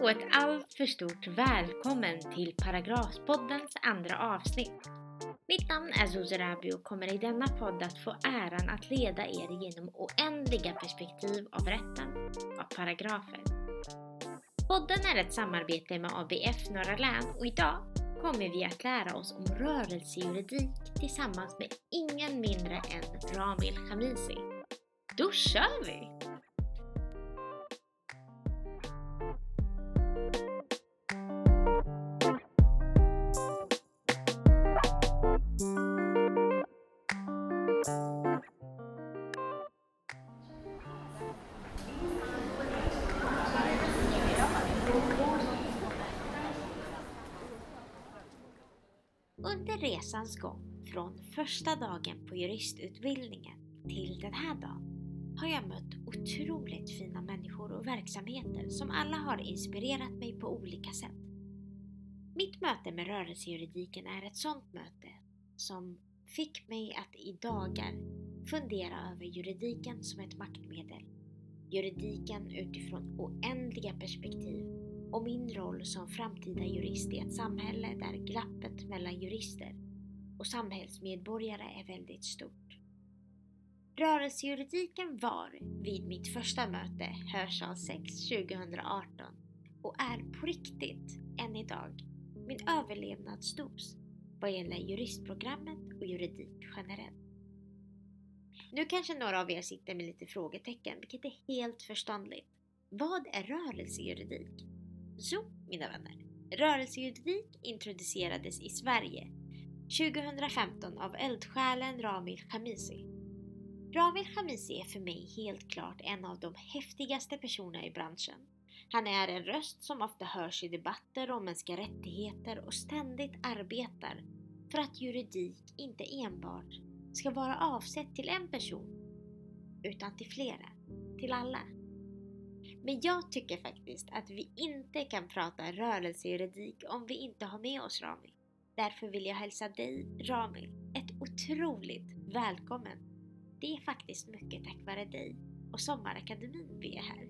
och ett allt för stort välkommen till Paragrafpoddens andra avsnitt. Mitt namn är Zuzi Rabi och kommer i denna podd att få äran att leda er genom oändliga perspektiv av rätten, av paragrafer. Podden är ett samarbete med ABF Norra län och idag kommer vi att lära oss om rörelsejuridik tillsammans med ingen mindre än Ramil Khamisi. Då kör vi! Första dagen på juristutbildningen till den här dagen har jag mött otroligt fina människor och verksamheter som alla har inspirerat mig på olika sätt. Mitt möte med rörelsejuridiken är ett sådant möte som fick mig att i dagar fundera över juridiken som ett maktmedel, juridiken utifrån oändliga perspektiv och min roll som framtida jurist i ett samhälle där glappet mellan jurister och samhällsmedborgare är väldigt stort. Rörelsejuridiken var vid mitt första möte Hörsal 6 2018 och är på riktigt än idag min överlevnadsdos vad gäller juristprogrammet och juridik generellt. Nu kanske några av er sitter med lite frågetecken, vilket är helt förståndigt. Vad är rörelsejuridik? Så, mina vänner. Rörelsejuridik introducerades i Sverige 2015 av eldsjälen Ramil Khamisi. Ramil Khamisi är för mig helt klart en av de häftigaste personerna i branschen. Han är en röst som ofta hörs i debatter om mänskliga rättigheter och ständigt arbetar för att juridik inte enbart ska vara avsett till en person, utan till flera, till alla. Men jag tycker faktiskt att vi inte kan prata rörelsejuridik om vi inte har med oss Ramil. Därför vill jag hälsa dig, Ramil, ett otroligt välkommen. Det är faktiskt mycket tack vare dig och Sommarakademin vi är här.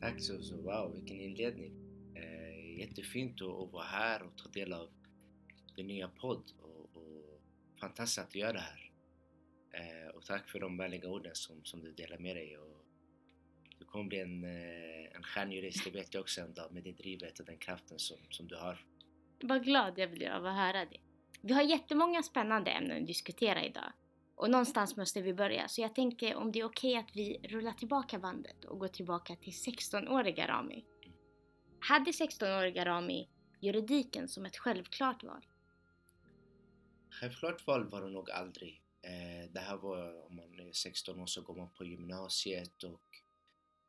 Tack så, så wow, vilken inledning. Eh, jättefint att, att vara här och ta del av din nya podd och, och fantastiskt att du gör det här. Eh, och tack för de vänliga orden som, som du delar med dig. Och du kommer bli en, eh, en stjärnjurist, det vet jag också en dag med det drivet och den kraften som, som du har. Vad glad jag blir av att höra det. Vi har jättemånga spännande ämnen att diskutera idag. Och någonstans måste vi börja, så jag tänker om det är okej okay att vi rullar tillbaka bandet och går tillbaka till 16-åriga Rami. Hade 16-åriga Rami juridiken som ett självklart val? Självklart val var det nog aldrig. Eh, det här var, om man är 16 år så går man på gymnasiet och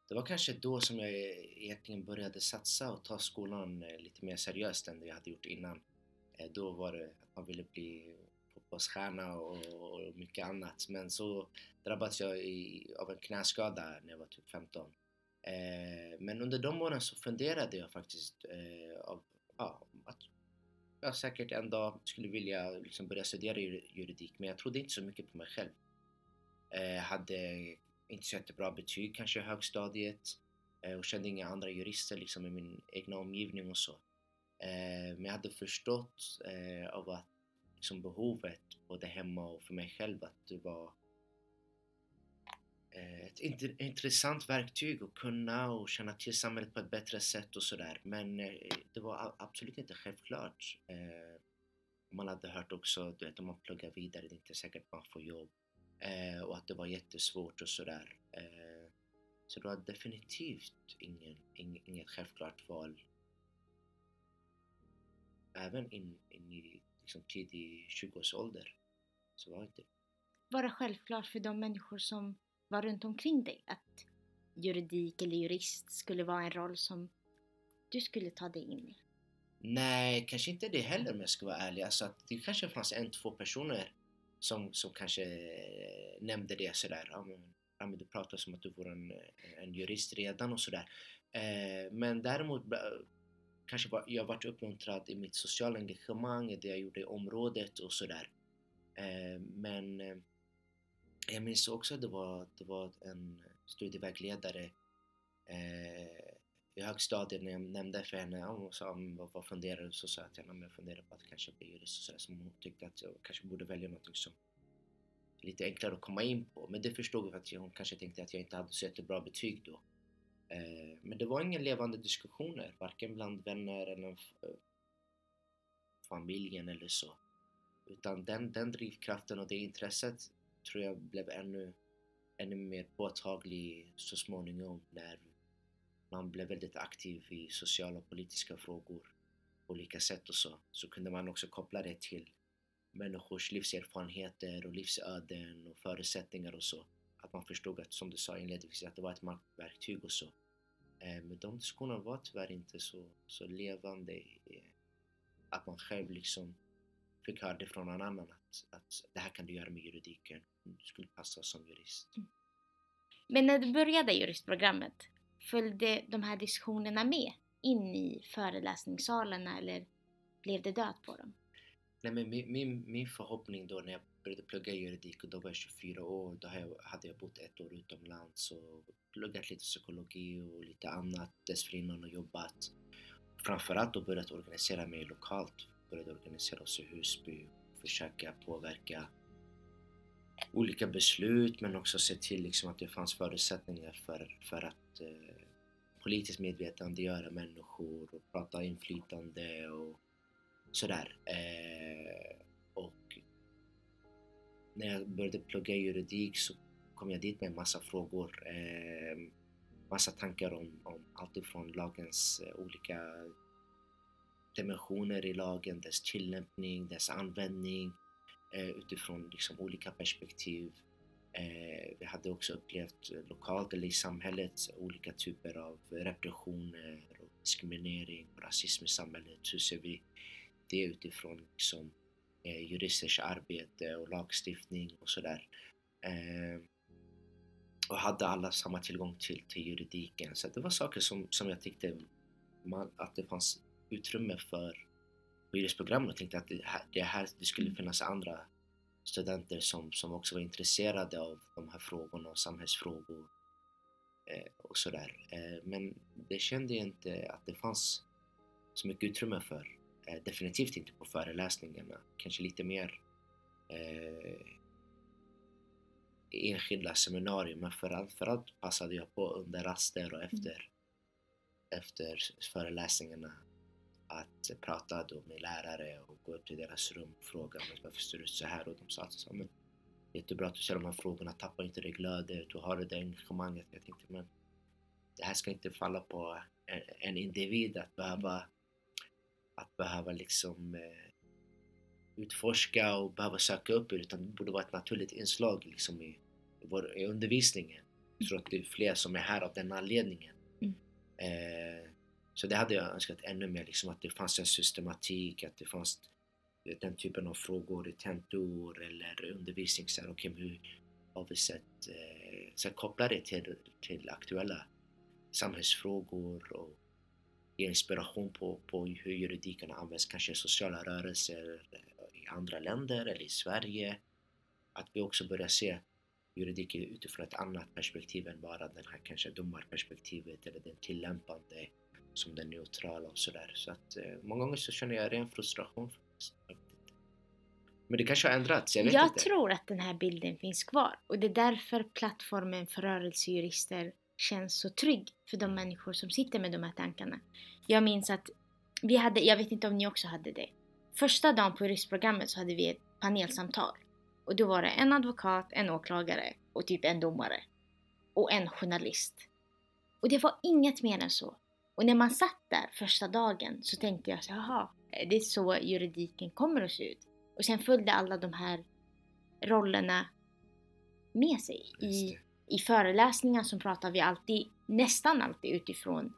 det var kanske då som jag egentligen började satsa och ta skolan eh, lite mer seriöst än det jag hade gjort innan. Eh, då var det att man ville bli fotbollsstjärna och, mycket annat. Men så drabbades jag i, av en knäskada när jag var typ 15. Eh, men under de åren så funderade jag faktiskt eh, av, ja, att jag säkert en dag skulle vilja liksom börja studera juridik men jag trodde inte så mycket på mig själv. Eh, hade inte så jättebra betyg kanske i högstadiet eh, och kände inga andra jurister liksom i min egna omgivning och så. Eh, men jag hade förstått eh, av att liksom behovet både hemma och för mig själv att det var ett intressant verktyg att kunna och känna till samhället på ett bättre sätt och sådär men det var absolut inte självklart. Man hade hört också, du vet om man pluggar vidare, det är inte säkert man får jobb och att det var jättesvårt och sådär. Så det var definitivt ingen, inget självklart val även in, in i liksom tidig 20-årsålder. Så var det inte. Var det självklart för de människor som var runt omkring dig att juridik eller jurist skulle vara en roll som du skulle ta dig in i? Nej, kanske inte det heller om jag ska vara ärlig. Alltså att det kanske fanns en, två personer som, som kanske eh, nämnde det sådär. Ja, men, ja, men du pratar som att du vore en, en jurist redan och sådär. Eh, men däremot kanske var, jag varit uppmuntrad i mitt sociala engagemang, det jag gjorde i området och sådär. Eh, men eh, jag minns också att det var, det var en studievägledare eh, i högstadiet när jag nämnde för henne, hon sa vad, vad funderar du? Så sa jag till henne, jag funderar på att kanske bli jurist och sådär. Så hon tyckte att jag kanske borde välja något som är lite enklare att komma in på. Men det förstod jag för att hon kanske tänkte att jag inte hade så jättebra betyg då. Eh, men det var inga levande diskussioner, varken bland vänner eller eh, familjen eller så. Utan den, den drivkraften och det intresset tror jag blev ännu, ännu mer påtaglig så småningom när man blev väldigt aktiv i sociala och politiska frågor på olika sätt och så. Så kunde man också koppla det till människors livserfarenheter och livsöden och förutsättningar och så. Att man förstod att, som du sa inledningsvis, att det var ett maktverktyg och så. Eh, men de diskussionerna var tyvärr inte så, så levande. Att man själv liksom fick höra det från någon annan att, att det här kan du göra med juridiken. Du skulle passa som jurist. Mm. Men när du började juristprogrammet, följde de här diskussionerna med in i föreläsningssalarna eller blev det död på dem? Nej, men min, min, min förhoppning då när jag började plugga juridik och då var jag 24 år, då hade jag bott ett år utomlands och pluggat lite psykologi och lite annat dessförinnan och jobbat. Framförallt då börjat organisera mig lokalt, började organisera oss i Husby, försöka påverka olika beslut men också se till liksom att det fanns förutsättningar för, för att eh, politiskt medvetandegöra människor och prata inflytande och sådär. Eh, och när jag började plugga juridik så kom jag dit med massa frågor. Eh, massa tankar om, om allt ifrån lagens eh, olika dimensioner i lagen, dess tillämpning, dess användning eh, utifrån liksom olika perspektiv. Eh, vi hade också upplevt lokalt eller i samhället olika typer av repressioner och diskriminering och rasism i samhället. Hur ser vi det utifrån liksom, eh, juristers arbete och lagstiftning och sådär. Eh, och hade alla samma tillgång till, till juridiken. Så det var saker som, som jag tyckte man, att det fanns utrymme för på juristprogrammet och tänkte att det, här, det, här, det skulle mm. finnas andra studenter som, som också var intresserade av de här frågorna och samhällsfrågor eh, och sådär. Eh, men det kände jag inte att det fanns så mycket utrymme för. Eh, definitivt inte på föreläsningarna, kanske lite mer eh, enskilda seminarier men framförallt passade jag på under raster och efter, mm. efter föreläsningarna att prata då med lärare och gå upp till deras rum och fråga varför ser det ut så här och de sa att så, men, jättebra att du ser de här frågorna, tappa inte det glödet, du har det engagemanget. Jag tänkte men det här ska inte falla på en, en individ att behöva att behöva liksom eh, utforska och behöva söka upp utan det borde vara ett naturligt inslag liksom i, vår, i undervisningen. Jag tror att det är fler som är här av den anledningen. Mm. Eh, så det hade jag önskat ännu mer, liksom att det fanns en systematik, att det fanns den typen av frågor i tentor eller undervisning. Så här, okay, hur har vi sett, eh, så koppla det till, till aktuella samhällsfrågor och ge inspiration på, på hur juridiken används kanske i sociala rörelser eh, i andra länder eller i Sverige. Att vi också börjar se juridiken utifrån ett annat perspektiv än bara det här kanske domarperspektivet eller den tillämpande som den neutrala och sådär. Så att eh, många gånger så känner jag ren frustration. Men det kanske har ändrats, jag vet jag inte. Tror att den här bilden finns kvar och det är därför plattformen för rörelsejurister känns så trygg för de människor som sitter med de här tankarna. Jag minns att vi hade, jag vet inte om ni också hade det. Första dagen på juristprogrammet så hade vi ett panelsamtal. Och då var det en advokat, en åklagare och typ en domare. Och en journalist. Och det var inget mer än så. Och när man satt där första dagen så tänkte jag så jaha, det är så juridiken kommer att se ut. Och sen följde alla de här rollerna med sig i i föreläsningar så pratar vi alltid, nästan alltid utifrån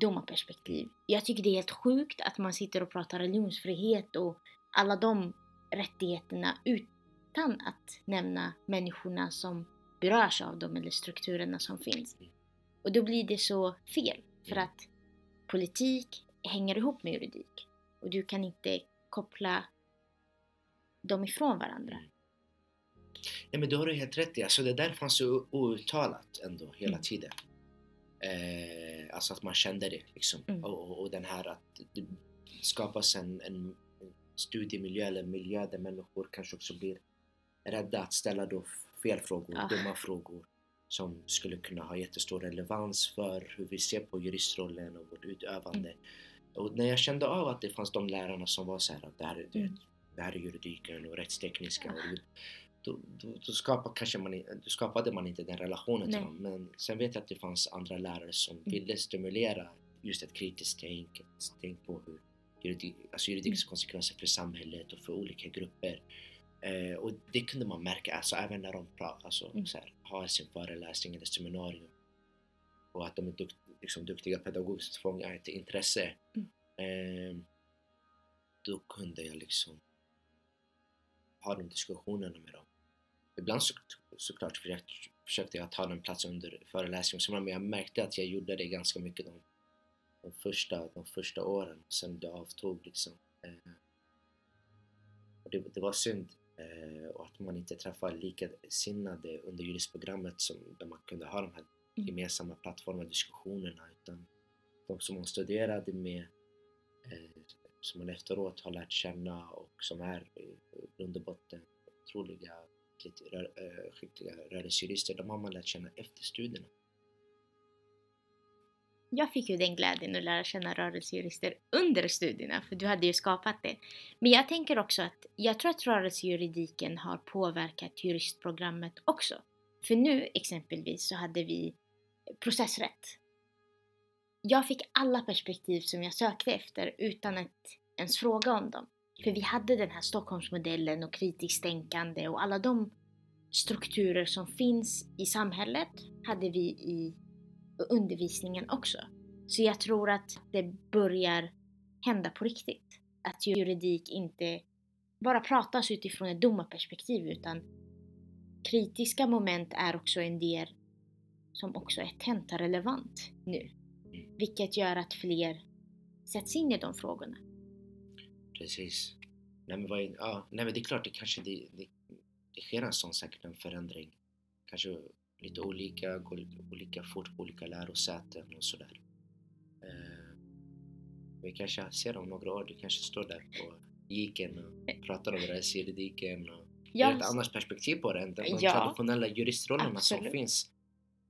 domarperspektiv. Jag tycker det är helt sjukt att man sitter och pratar religionsfrihet och alla de rättigheterna utan att nämna människorna som berörs av dem eller strukturerna som finns. Och då blir det så fel för att politik hänger ihop med juridik och du kan inte koppla dem ifrån varandra. Nej men det har du helt rätt i. Alltså det där fanns ju outtalat ändå hela mm. tiden. Eh, alltså att man kände det liksom. Mm. Och, och, och den här att det skapas en, en studiemiljö eller miljö där människor kanske också blir rädda att ställa då fel frågor, Ah. dumma frågor som skulle kunna ha jättestor relevans för hur vi ser på juristrollen och vårt utövande. Mm. Och när jag kände av att det fanns de lärarna som var så här att det här, är- du Mm. det här är juridiken och rättstekniska och då, då, då, skapade, kanske man, då skapade man inte den relationen till Nej. dem. Men sen vet jag att det fanns andra lärare som Mm. ville stimulera just ett kritiskt tänk, tänk på hur juridik, alltså juridiska Mm. konsekvenser för samhället och för olika grupper. Eh, och det kunde man märka, alltså även när de pratar, alltså, Mm. så här, har sin föreläsning eller seminarium. Och att de är dukt, liksom, duktiga pedagogiskt fångar ett intresse. Mm. Eh, då kunde jag liksom ha de diskussionerna med dem. Ibland så, såklart försökte, försökte jag ta den platsen under föreläsningen men jag märkte att jag gjorde det ganska mycket de, de, första, de första åren. Sen det avtog liksom. Eh, och det, det var synd. Eh, och att man inte träffade likasinnade under juristprogrammet som, där man kunde ha de här Mm. gemensamma plattformarna, diskussionerna. Utan de som man studerade med, eh, som man efteråt har lärt känna och som är i grund och botten otroliga eh, skickliga rörelsejurister, de har man lärt känna efter studierna. Jag fick ju den glädjen att lära känna rörelsejurister under studierna, för du hade ju skapat det. Men jag tänker också att jag tror att rörelsejuridiken har påverkat juristprogrammet också. För nu exempelvis så hade vi processrätt. Jag fick alla perspektiv som jag sökte efter utan att ens fråga om dem. För vi hade den här Stockholmsmodellen och kritiskt tänkande och alla de strukturer som finns i samhället hade vi i undervisningen också. Så jag tror att det börjar hända på riktigt. Att juridik inte bara pratas utifrån ett domarperspektiv utan kritiska moment är också en del som också är tentarelevant nu. Vilket gör att fler sätts in i de frågorna. Precis. Nej men, vad är, ja, nej, men det är klart, det kanske det, det, det sker en sån säkert en förändring. Kanske lite olika, går olika fort på olika lärosäten och sådär. Eh, vi kanske ser om några år, du kanske står där på giken och pratar om rättsjuridiken och ger ett annat perspektiv på det än de Ja. traditionella juristrollerna som Absolut. finns.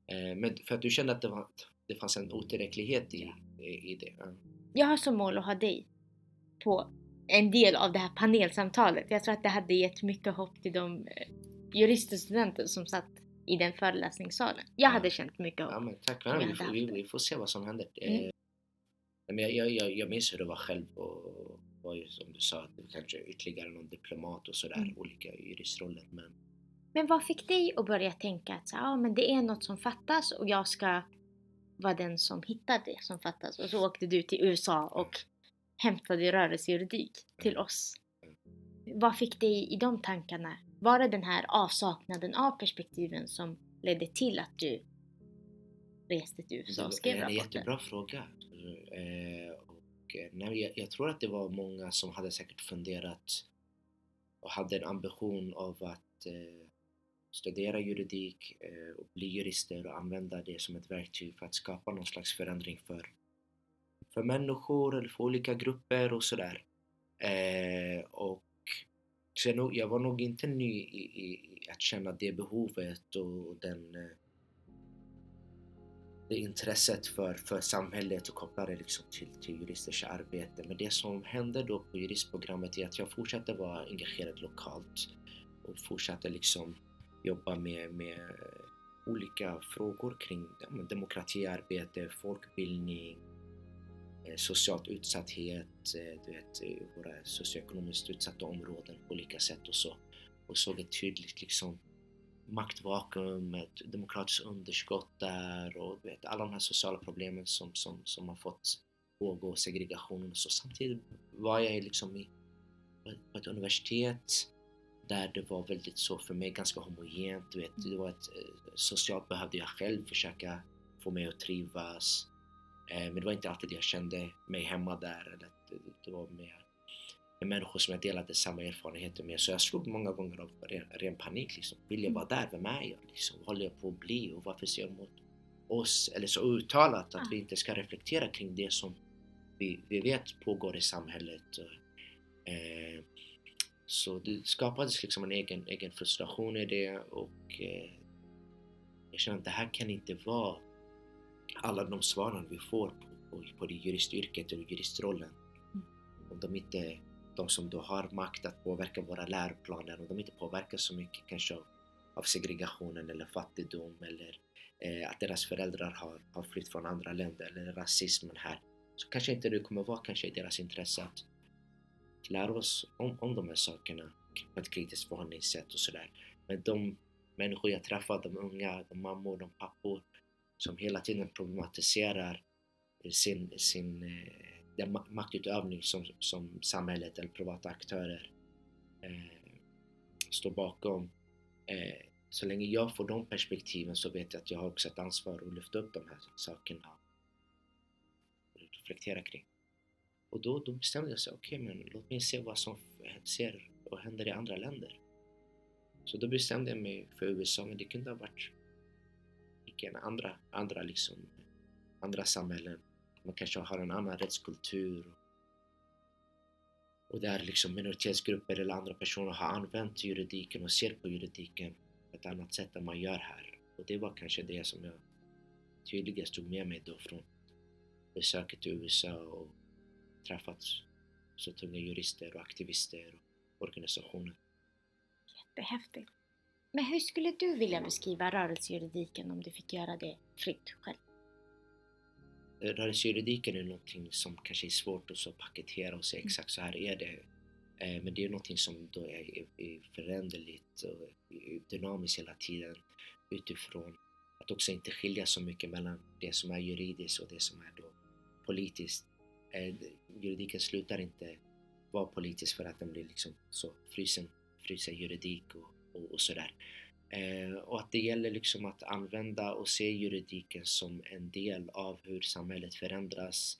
Eh, men för att du kände att det, var, det fanns en otillräcklighet i, i, i det. Ja. Jag har som mål att ha dig på en del av det här panelsamtalet. Jag tror att det hade gett mycket hopp till de eh, juriststudenter som satt i den föreläsningssalen. Jag Ja. hade känt mycket Ja hopp. men tack vare vi, vi, vi får se vad som händer. Mm. Eh, men jag, jag, jag, jag minns hur det var själv och var ju som du sa, kanske ytterligare någon diplomat och sådär, Mm. olika juristroller. Men Men vad fick dig att börja tänka att så, ah, men det är något som fattas och jag ska vara den som hittar det som fattas? Och så åkte du till USA och hämtade rörelsejuridik till oss. Vad fick dig i de tankarna? Var det den här avsaknaden av perspektiven som ledde till att du reste till USA det och skrev en rapporten? jättebra fråga. Eh, och, eh, nej, jag, jag tror att det var många som hade säkert funderat och hade en ambition av att eh, studera juridik eh, och bli jurister och använda det som ett verktyg för att skapa någon slags förändring för, för människor eller för olika grupper och sådär. Eh, och så jag, nog, jag var nog inte ny i, i, i att känna det behovet och den eh, det intresset för, för samhället och koppla det liksom till, till juristers arbete. Men det som hände då på juristprogrammet är att jag fortsatte vara engagerad lokalt och fortsatte liksom jobba med, med olika frågor kring ja, demokratiarbete, folkbildning, Eh, socialt utsatthet, eh, du vet, i våra socioekonomiskt utsatta områden på olika sätt och så. Och såg ett tydligt liksom maktvakuum, ett demokratiskt underskott där och du vet, alla de här sociala problemen som, som, som har fått pågå, segregationen och så. Samtidigt var jag liksom i, på ett universitet där det var väldigt så för mig ganska homogent. Du vet, det var ett, eh, socialt behövde jag själv försöka få mig att trivas. Eh, men det var inte alltid jag kände mig hemma där. Eller det, var mer med människor som jag delade samma erfarenheter med. Så jag slog många gånger av ren, ren panik. Liksom. Vill jag vara där? Vem är jag? Liksom? Vad håller jag på att bli? Och varför ser jag emot oss, eller så uttalat att vi inte ska reflektera kring det som vi, vi vet pågår i samhället. Eh, så det skapades liksom en egen, egen frustration i det och eh, jag känner att det här kan inte vara alla de svaren vi får på, på, på juristyrket och juristrollen. Mm. Om de inte, de som då har makt att påverka våra läroplaner, om de inte påverkas så mycket kanske av, av segregationen eller fattigdom eller eh, att deras föräldrar har, har flytt från andra länder eller rasismen här. Så kanske inte det kommer vara kanske i deras intresse att lära oss om, om de här sakerna på ett kritiskt förhållningssätt och sådär. Men de människor jag träffar, de unga, de mammor, de pappor som hela tiden problematiserar sin, sin eh, den maktutövning som, som samhället eller privata aktörer eh, står bakom. Eh, så länge jag får de perspektiven så vet jag att jag har också ett ansvar att lyfta upp de här sakerna och reflektera kring. Och då, då bestämde jag mig, okej men låt mig se vad som ser och händer i andra länder. Så då bestämde jag mig för USA, men det kunde ha varit än andra, andra liksom, andra samhällen. Man kanske har en annan rättskultur. Och där liksom minoritetsgrupper eller andra personer har använt juridiken och ser på juridiken på ett annat sätt än man gör här. Och det var kanske det som jag tydligast tog med mig då från besöket till USA och träffat så tunga jurister och aktivister och organisationer. Jättehäftigt. Men hur skulle du vilja beskriva rörelsejuridiken om du fick göra det fritt själv? Rörelsejuridiken är någonting som kanske är svårt att så paketera och säga exakt så här är det. Eh, Men det är någonting som då är föränderligt och dynamiskt hela tiden utifrån att också inte skilja så mycket mellan det som är juridiskt och det som är då politiskt. Eh, Juridiken slutar inte vara politisk för att den blir liksom så frysen, frysen juridik och, och, och sådär. Eh, och att det gäller liksom att använda och se juridiken som en del av hur samhället förändras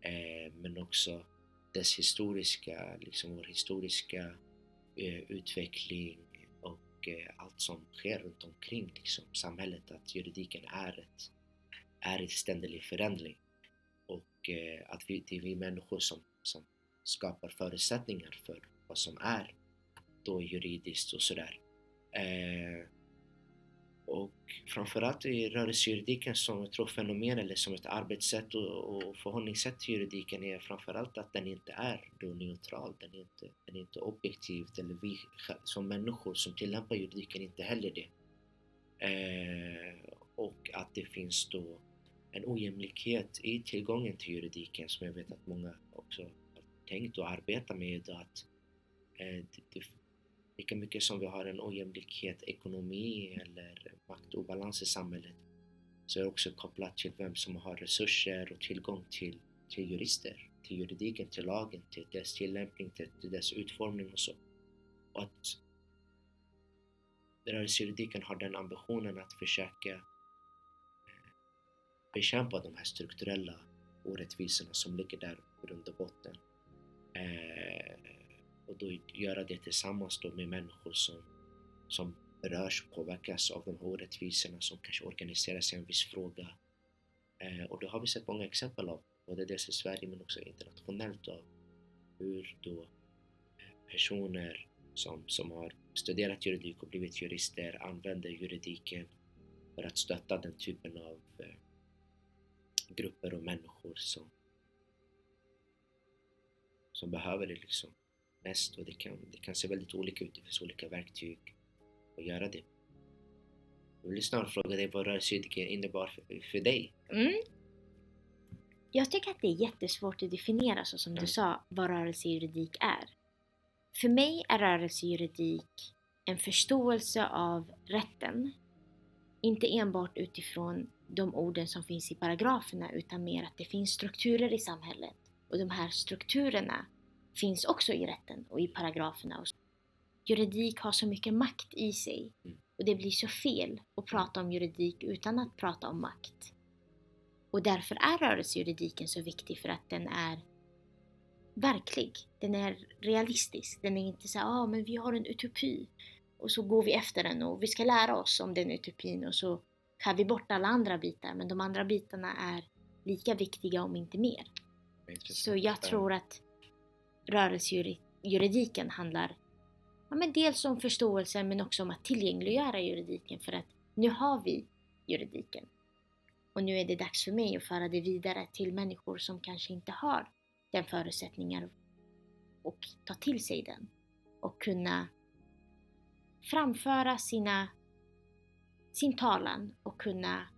eh, men också dess historiska, liksom vår historiska eh, utveckling och eh, allt som sker runt omkring liksom, samhället. Att juridiken är, ett, är i ständig förändring och eh, att vi, det är vi människor som, som skapar förutsättningar för vad som är då juridiskt och sådär. Eh, och framförallt i rörelsejuridiken som jag tror fenomen eller som ett arbetssätt och, och förhållningssätt till juridiken är framförallt att den inte är då neutral, den är inte, den är inte objektiv eller vi som människor som tillämpar juridiken inte heller det. Eh, och att det finns då en ojämlikhet i tillgången till juridiken som jag vet att många också har tänkt och arbetar med idag. Att, eh, det, det, lika mycket som vi har en ojämlikhet ekonomi eller maktobalans i samhället så är det också kopplat till vem som har resurser och tillgång till, till jurister, till juridiken, till lagen, till dess tillämpning, till, till dess utformning och så. Och att rörelsejuridiken har den ambitionen att försöka eh, bekämpa de här strukturella orättvisorna som ligger där i grund och botten. Eh, och då göra det tillsammans då med människor som, som berörs och påverkas av de här orättvisorna som kanske organiserar sig i en viss fråga. Eh, och det har vi sett många exempel av, både dels i Sverige men också internationellt av hur då eh, personer som, som har studerat juridik och blivit jurister använder juridiken för att stötta den typen av eh, grupper och människor som, som behöver det liksom mest och det kan, det kan se väldigt olika ut, det finns olika verktyg att göra det. Jag vill snarare fråga dig vad rörelsejuridiken innebar för, för dig? Mm. Jag tycker att det är jättesvårt att definiera så som du Mm. sa vad rörelsejuridik är. För mig är rörelsejuridik en förståelse av rätten. Inte enbart utifrån de orden som finns i paragraferna utan mer att det finns strukturer i samhället. Och de här strukturerna finns också i rätten och i paragraferna. Och. Juridik har så mycket makt i sig. Mm. Och det blir så fel att prata om juridik utan att prata om makt. Och därför är rörelsejuridiken så viktig för att den är verklig. Den är realistisk. Den är inte så här, ah, men vi har en utopi och så går vi efter den och vi ska lära oss om den utopin och så skär vi bort alla andra bitar men de andra bitarna är lika viktiga om inte mer. Så jag tror att rörelsejuridiken handlar ja, men dels om förståelse men också om att tillgängliggöra juridiken för att nu har vi juridiken. Och nu är det dags för mig att föra det vidare till människor som kanske inte har den förutsättningar och ta till sig den och kunna framföra sina, sin talan och kunna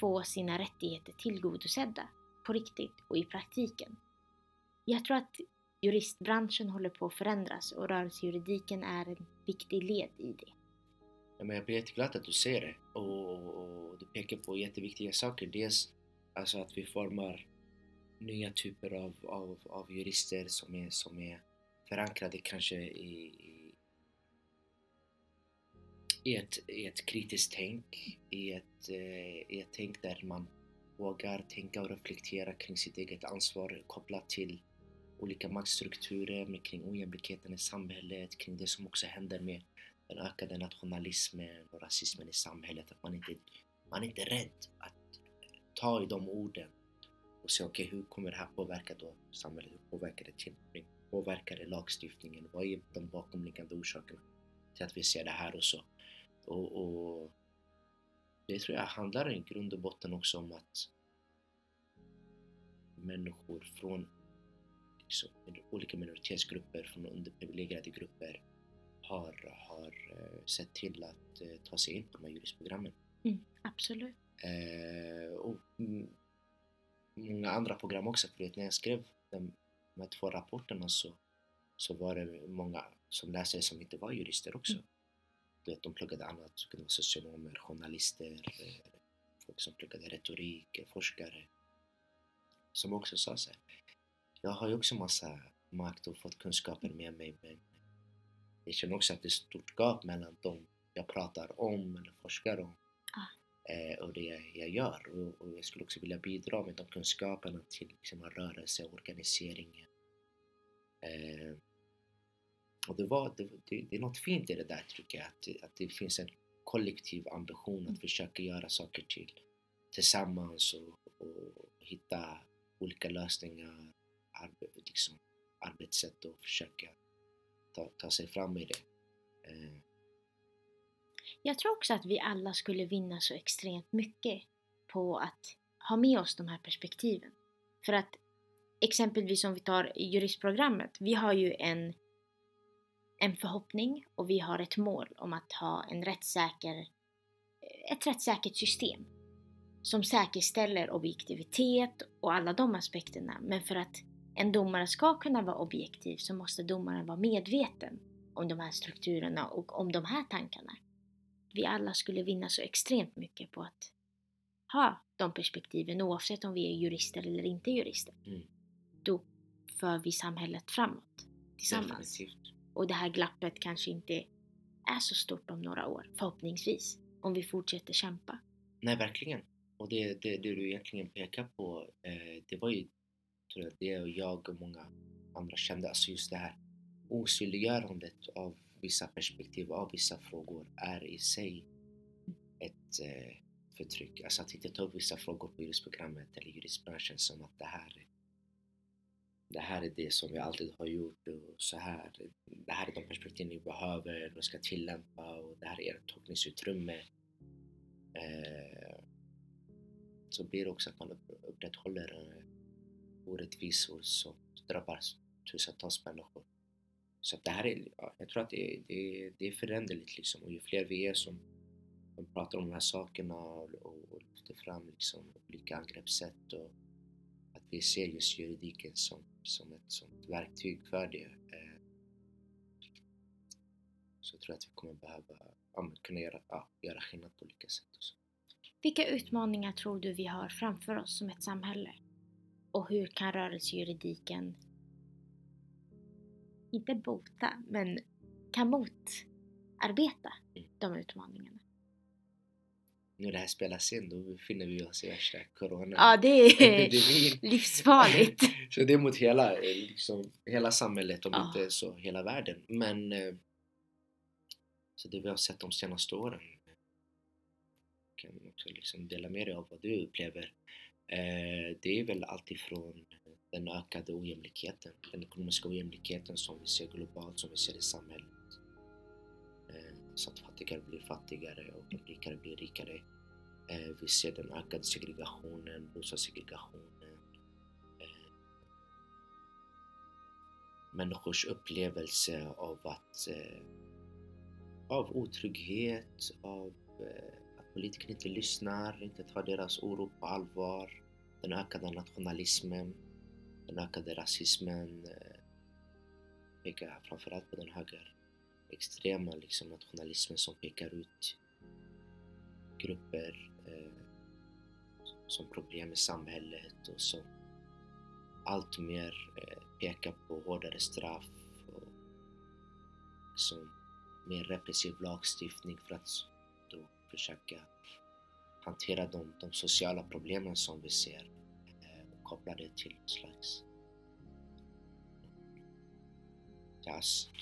få sina rättigheter tillgodosedda på riktigt och i praktiken. Jag tror att juristbranschen håller på att förändras och rörelsejuridiken är en viktig led i det. Ja, men jag blir jätteglad att du ser det och, och, och du pekar på jätteviktiga saker. Dels alltså att vi formar nya typer av, av, av jurister som är, som är förankrade kanske i, i, i, ett, i ett kritiskt tänk, i ett, eh, i ett tänk där man vågar tänka och reflektera kring sitt eget ansvar kopplat till olika maktstrukturer, med kring ojämlikheten i samhället, kring det som också händer med den ökade nationalismen och rasismen i samhället. Att man inte man är inte rädd att ta i de orden och se okej, okay, hur kommer det här påverka då samhället? Hur påverkar det tillämpning? Påverkar det lagstiftningen? Vad är de bakomliggande orsakerna till att vi ser det här och så? Och, och det tror jag handlar i grund och botten också om att människor från liksom, olika minoritetsgrupper, från underprivilegierade grupper har, har uh, sett till att uh, ta sig in på de här juristprogrammen. Mm, absolut. Uh, och många andra program också, för när jag skrev de, de här två rapporterna så, så var det många som läste som inte var jurister också. Mm. Du vet, de pluggade annat, det kunde vara socionomer, journalister, folk som pluggade retorik, forskare. Som också sa så här, jag har ju också massa makt och fått kunskaper med mig men jag känner också att det är ett stort gap mellan dem jag pratar om eller forskar om ah. eh, och det jag, jag gör. Och, och, jag skulle också vilja bidra med de kunskaperna till liksom, rörelse och organiseringen. Eh, och det, var, det, det, det, är något fint i det där tycker jag, att, att det finns en kollektiv ambition att mm. försöka göra saker till tillsammans och, och hitta olika lösningar, arbe, liksom, arbetssätt och försöka ta, ta sig fram i det. Eh. Jag tror också att vi alla skulle vinna så extremt mycket på att ha med oss de här perspektiven. För att exempelvis om vi tar juristprogrammet, vi har ju en, en förhoppning och vi har ett mål om att ha en rättssäker, ett rättssäkert system som säkerställer objektivitet och alla de aspekterna. Men för att en domare ska kunna vara objektiv så måste domaren vara medveten om de här strukturerna och om de här tankarna. Vi alla skulle vinna så extremt mycket på att ha de perspektiven oavsett om vi är jurister eller inte jurister. Mm. Då för vi samhället framåt tillsammans. Definitivt. Och det här glappet kanske inte är så stort om några år, förhoppningsvis, om vi fortsätter kämpa. Nej, verkligen. Och det, det, det du egentligen pekar på, eh, det var ju tror jag det och jag och många andra kände, alltså just det här osynliggörandet av vissa perspektiv, av vissa frågor är i sig ett eh, förtryck. Alltså att inte ta upp vissa frågor på juristprogrammet eller juristbranschen som att det här det här är det som vi alltid har gjort och så här. Det här är de perspektiv ni behöver och ska tillämpa och det här är ert tolkningsutrymme. Eh, så blir det också att man upprätthåller eh, orättvisor som drabbar tusentals människor. Så det här är, jag tror att det är, det är, det är föränderligt liksom och ju fler vi är som, som pratar om de här sakerna och, och lyfter fram liksom olika angreppssätt och att vi ser just juridiken som, som ett sånt verktyg för det eh, så jag tror att vi kommer behöva ja, kunna göra, ja, göra skillnad på olika sätt. Och så. Vilka utmaningar tror du vi har framför oss som ett samhälle? Och hur kan rörelsejuridiken inte bota, men kan motarbeta de utmaningarna? Nu det här spelas in, då befinner vi oss i värsta corona Ja, det är livsfarligt. så det är mot hela, liksom, hela samhället, om ja. inte så hela världen. Men eh, så det vi har sett de senaste åren kan också liksom dela med dig av vad du upplever. Eh, det är väl alltifrån eh, den ökade ojämlikheten, den ekonomiska ojämlikheten som vi ser globalt, som vi ser i samhället. Eh, så att fattigare blir fattigare och de rikare blir rikare. Eh, vi ser den ökade segregationen, bostadssegregationen. Eh, människors upplevelse av att eh, av otrygghet, av eh, Politikerna politiker inte lyssnar, inte tar deras oro på allvar, den ökade nationalismen, den ökade rasismen eh, pekar framförallt på den högerextrema liksom, nationalismen som pekar ut grupper eh, som problem i samhället och som allt mer eh, pekar på hårdare straff och liksom mer repressiv lagstiftning för att försöka hantera de, de sociala problemen som vi ser eh, och koppla det till någon slags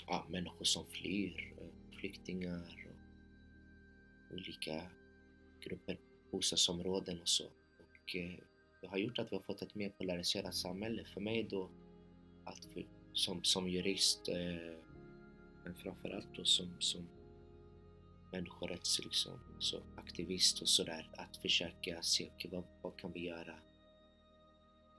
ja, människor som flyr, eh, flyktingar och olika grupper, bostadsområden och så. Och eh, det har gjort att vi har fått ett mer polariserat samhälle. För mig då, att för, som, som jurist, men framförallt då som, som människorätts liksom, så aktivist och sådär, att försöka se okay, vad, vad kan vi göra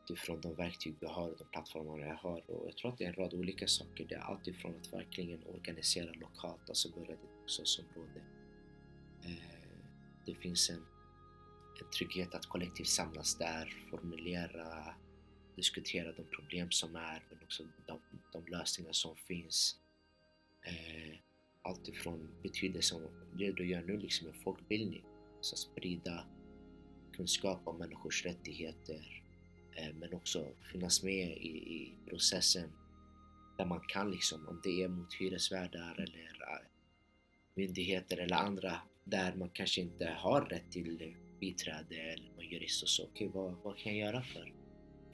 utifrån de verktyg vi har och de plattformar vi har. Och jag tror att det är en rad olika saker. Det är allt ifrån att verkligen organisera lokalt, alltså börja det bostadsområde. Eh, det finns en, en trygghet att kollektivt samlas där, formulera, diskutera de problem som är men också de, de lösningar som finns. Eh, Alltifrån betydelsen av det du gör nu liksom med folkbildning, alltså sprida kunskap om människors rättigheter, Eh, men också finnas med i, i, processen där man kan liksom, om det är mot hyresvärdar eller eh, myndigheter eller andra där man kanske inte har rätt till biträde eller någon jurist och så. Okej, okay, vad, vad kan jag göra för,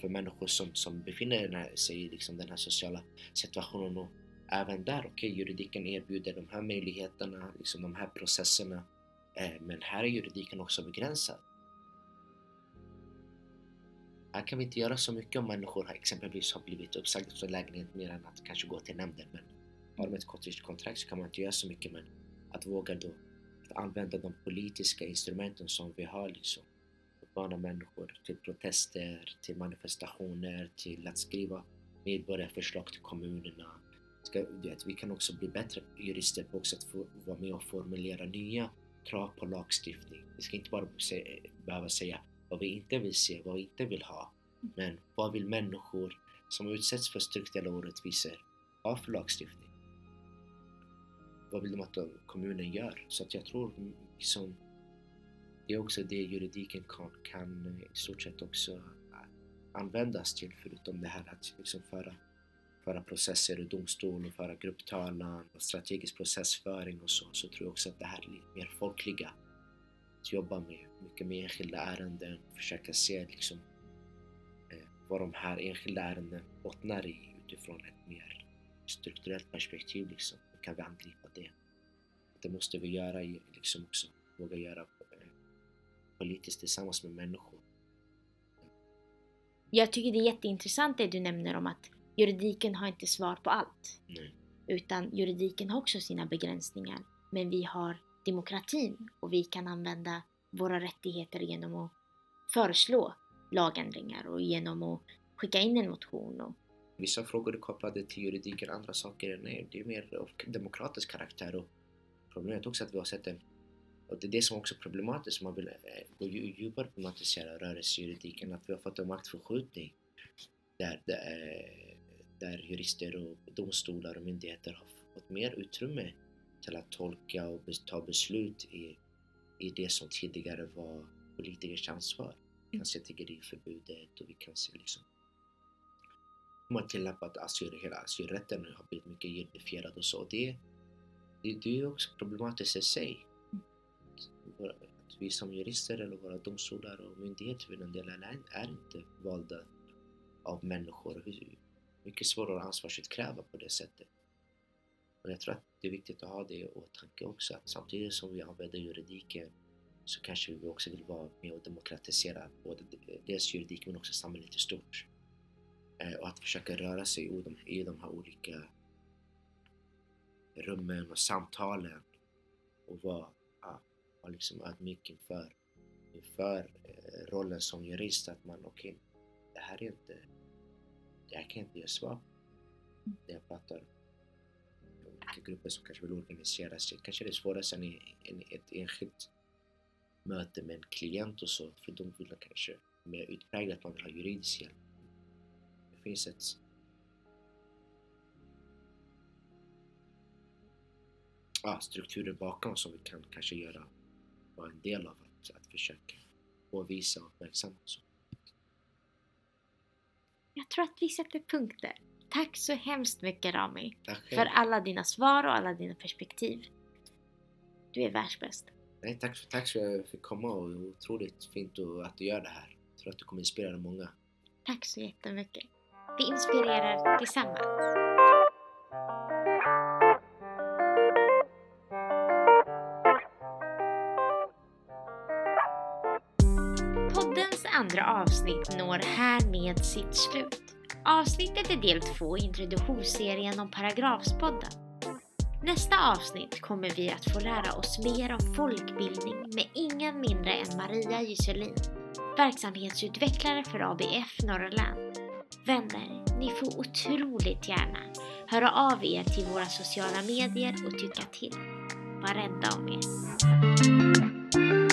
för människor som, som befinner sig i liksom den här sociala situationen och även där, okej, okay, juridiken erbjuder de här möjligheterna, liksom de här processerna, eh, men här är juridiken också begränsad. Här kan vi inte göra så mycket om människor har exempelvis har blivit uppsagda från lägenhet mer än att kanske gå till nämnden. Men har de ett korttidskontrakt så kan man inte göra så mycket. Men att våga då att använda de politiska instrumenten som vi har liksom. Uppmana människor till protester, till manifestationer, till att skriva medborgarförslag till kommunerna. Ska, vet, vi kan också bli bättre jurister på också att få vara med och formulera nya krav på lagstiftning. Vi ska inte bara behöva säga vad vi inte vill se, vad vi inte vill ha. Men vad vill människor som utsätts för strukturella orättvisor ha för lagstiftning? Vad vill de att kommunen gör? Så att jag tror liksom, det är också det juridiken kan, kan i stort sett också användas till förutom det här att liksom föra, föra processer i domstol och föra grupptalan och strategisk processföring och så, så tror jag också att det här är mer folkliga att jobba med, mycket med enskilda ärenden och försöka se liksom, eh, vad de här enskilda ärendena bottnar i utifrån ett mer strukturellt perspektiv. Liksom. Hur kan vi angripa det? Det måste vi göra liksom också, våga göra eh, politiskt tillsammans med människor. Jag tycker det är jätteintressant det du nämner om att juridiken har inte svar på allt. Nej. Utan juridiken har också sina begränsningar. Men vi har demokratin och vi kan använda våra rättigheter genom att föreslå lagändringar och genom att skicka in en motion. Och... Vissa frågor är kopplade till juridiken, andra saker är nej, det är mer av demokratisk karaktär och problemet är också att vi har sett en och det är det som också är problematiskt, man vill eh, gå djupare problematisera rörelsejuridiken, att vi har fått en maktförskjutning där, där, eh, där jurister och domstolar och myndigheter har fått mer utrymme till att tolka och ta beslut i, i det som tidigare var politikers ansvar. Vi kan se tiggeriförbudet och vi kan se liksom man har tillämpat asyl, hela asylrätten har blivit mycket judifierad och så. Det, det, det är också problematiskt i sig. Att vi som jurister eller våra domstolar och myndigheter för den delen är inte valda av människor. Mycket svårare att ansvarsutkräva på det sättet. Men jag tror att det är viktigt att ha det i åtanke också att samtidigt som vi använder juridiken så kanske vi också vill vara med och demokratisera både dels juridik men också samhället i stort. Eh, och att försöka röra sig i de, i de här olika rummen och samtalen och vara, ja, liksom ödmjuk inför, inför eh, rollen som jurist att man, okej, okay, det här är inte, det här kan jag inte ge svar när jag pratar med olika grupper som kanske vill organisera sig. Kanske det är svårare sen i, i ett enskilt möte med en klient och så, för de vill kanske mer utpräglat man vill ha juridisk hjälp. Det finns ett ja, strukturer bakom som vi kan kanske göra vara en del av att, att försöka påvisa och uppmärksamma. Så. Jag tror att vi sätter punkter. Tack så hemskt mycket Rami. Tack själv. För alla dina svar och alla dina perspektiv. Du är världsbäst. Nej, tack, för, tack för att jag fick komma och otroligt fint att du gör det här. Jag tror att du kommer inspirera många. Tack så jättemycket. Vi inspirerar tillsammans. Andra avsnitt når härmed sitt slut. Avsnittet är del två i introduktionsserien om Paragrafspodden. Nästa avsnitt kommer vi att få lära oss mer om folkbildning med ingen mindre än Maria Gyselin, verksamhetsutvecklare för ABF Norrland. Vänner, ni får otroligt gärna höra av er till våra sociala medier och tycka till. Var rädda om er.